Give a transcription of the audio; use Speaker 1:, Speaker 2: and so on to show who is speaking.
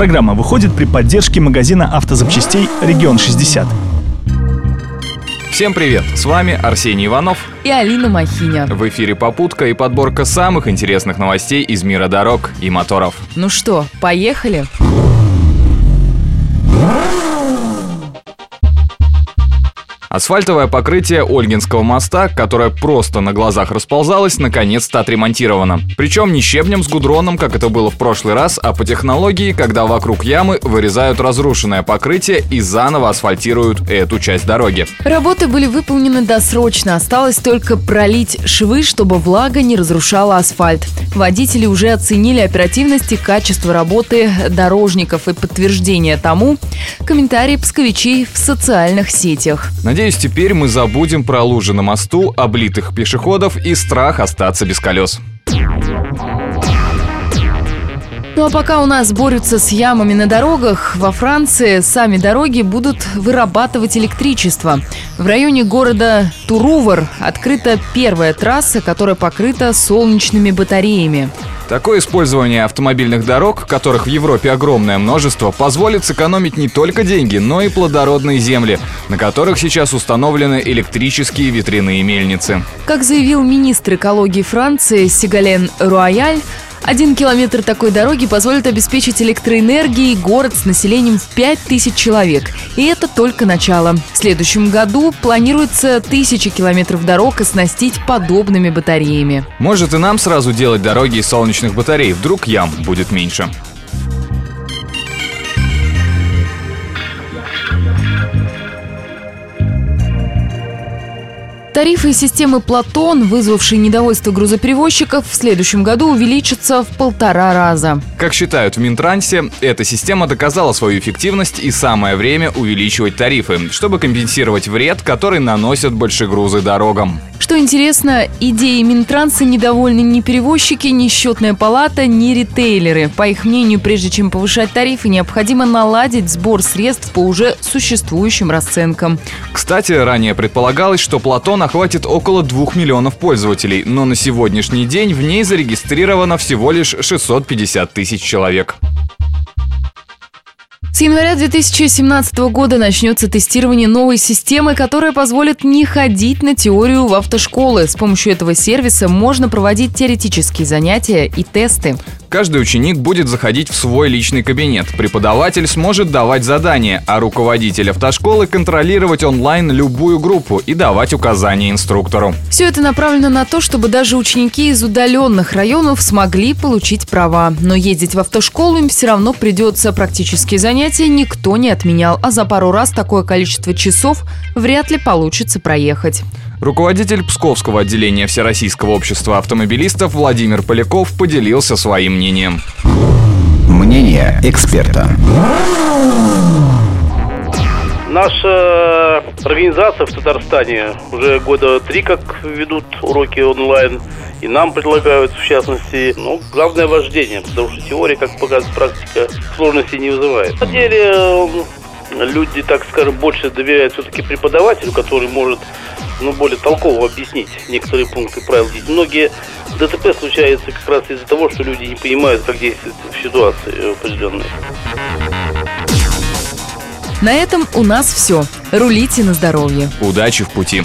Speaker 1: Программа выходит при поддержке магазина автозапчастей «Регион 60».
Speaker 2: Всем привет! С вами Арсений Иванов
Speaker 3: и Алина Махиня.
Speaker 2: В эфире «Попутка» и подборка самых интересных новостей из мира дорог и моторов.
Speaker 3: Ну что, поехали?
Speaker 2: Асфальтовое покрытие Ольгинского моста, которое просто на глазах расползалось, наконец-то отремонтировано. Причем не щебнем с гудроном, как это было в прошлый раз, а по технологии, когда вокруг ямы вырезают разрушенное покрытие и заново асфальтируют эту часть дороги.
Speaker 3: Работы были выполнены досрочно, осталось только пролить швы, чтобы влага не разрушала асфальт. Водители уже оценили оперативность и качество работы дорожников и подтверждение тому комментарии псковичей в социальных сетях.
Speaker 2: Надеюсь, теперь мы забудем про лужи на мосту, облитых пешеходов и страх остаться без колес.
Speaker 3: Ну а пока у нас борются с ямами на дорогах, во Франции сами дороги будут вырабатывать электричество. В районе города Турувар открыта первая трасса, которая покрыта солнечными батареями.
Speaker 2: Такое использование автомобильных дорог, которых в Европе огромное множество, позволит сэкономить не только деньги, но и плодородные земли, на которых сейчас установлены электрические ветряные мельницы.
Speaker 3: Как заявил министр экологии Франции Сигален Руаяль, один километр такой дороги позволит обеспечить электроэнергией город с населением в 5000 человек. И это только начало. В следующем году планируется тысячи километров дорог оснастить подобными батареями.
Speaker 2: Может и нам сразу делать дороги из солнечных батарей, вдруг ям будет меньше.
Speaker 3: Тарифы системы «Платон», вызвавшие недовольство грузоперевозчиков, в следующем году увеличатся в полтора раза.
Speaker 2: Как считают в Минтрансе, эта система доказала свою эффективность и самое время увеличивать тарифы, чтобы компенсировать вред, который наносят большегрузы дорогам.
Speaker 3: Что интересно, идеей Минтранса недовольны ни перевозчики, ни счетная палата, ни ритейлеры. По их мнению, прежде чем повышать тарифы, необходимо наладить сбор средств по уже существующим расценкам.
Speaker 2: Кстати, ранее предполагалось, что Платон охватит около 2 миллионов пользователей, но на сегодняшний день в ней зарегистрировано всего лишь 650 тысяч человек.
Speaker 3: С января 2017 года начнется тестирование новой системы, которая позволит не ходить на теорию в автошколы. С помощью этого сервиса можно проводить теоретические занятия и тесты.
Speaker 2: Каждый ученик будет заходить в свой личный кабинет. Преподаватель сможет давать задания, а руководитель автошколы контролировать онлайн любую группу и давать указания инструктору.
Speaker 3: Все это направлено на то, чтобы даже ученики из удаленных районов смогли получить права. Но ездить в автошколу им все равно придется. Практические занятия никто не отменял, а за пару раз такое количество часов вряд ли получится проехать.
Speaker 2: Руководитель Псковского отделения Всероссийского общества автомобилистов Владимир Поляков поделился своим мнением.
Speaker 4: Мнение эксперта.
Speaker 5: Наша организация в Татарстане уже года три как ведут уроки онлайн. И нам предлагают, в частности, ну, главное вождение, потому что теория, как показывает практика, сложности не вызывает. На деле люди, так скажем, больше доверяют все-таки преподавателю, который может ну, более толково объяснить некоторые пункты правил. Многие ДТП случаются как раз из-за того, что люди не понимают, как действовать в ситуации определенной.
Speaker 3: На этом у нас все. Рулите на здоровье.
Speaker 2: Удачи в пути.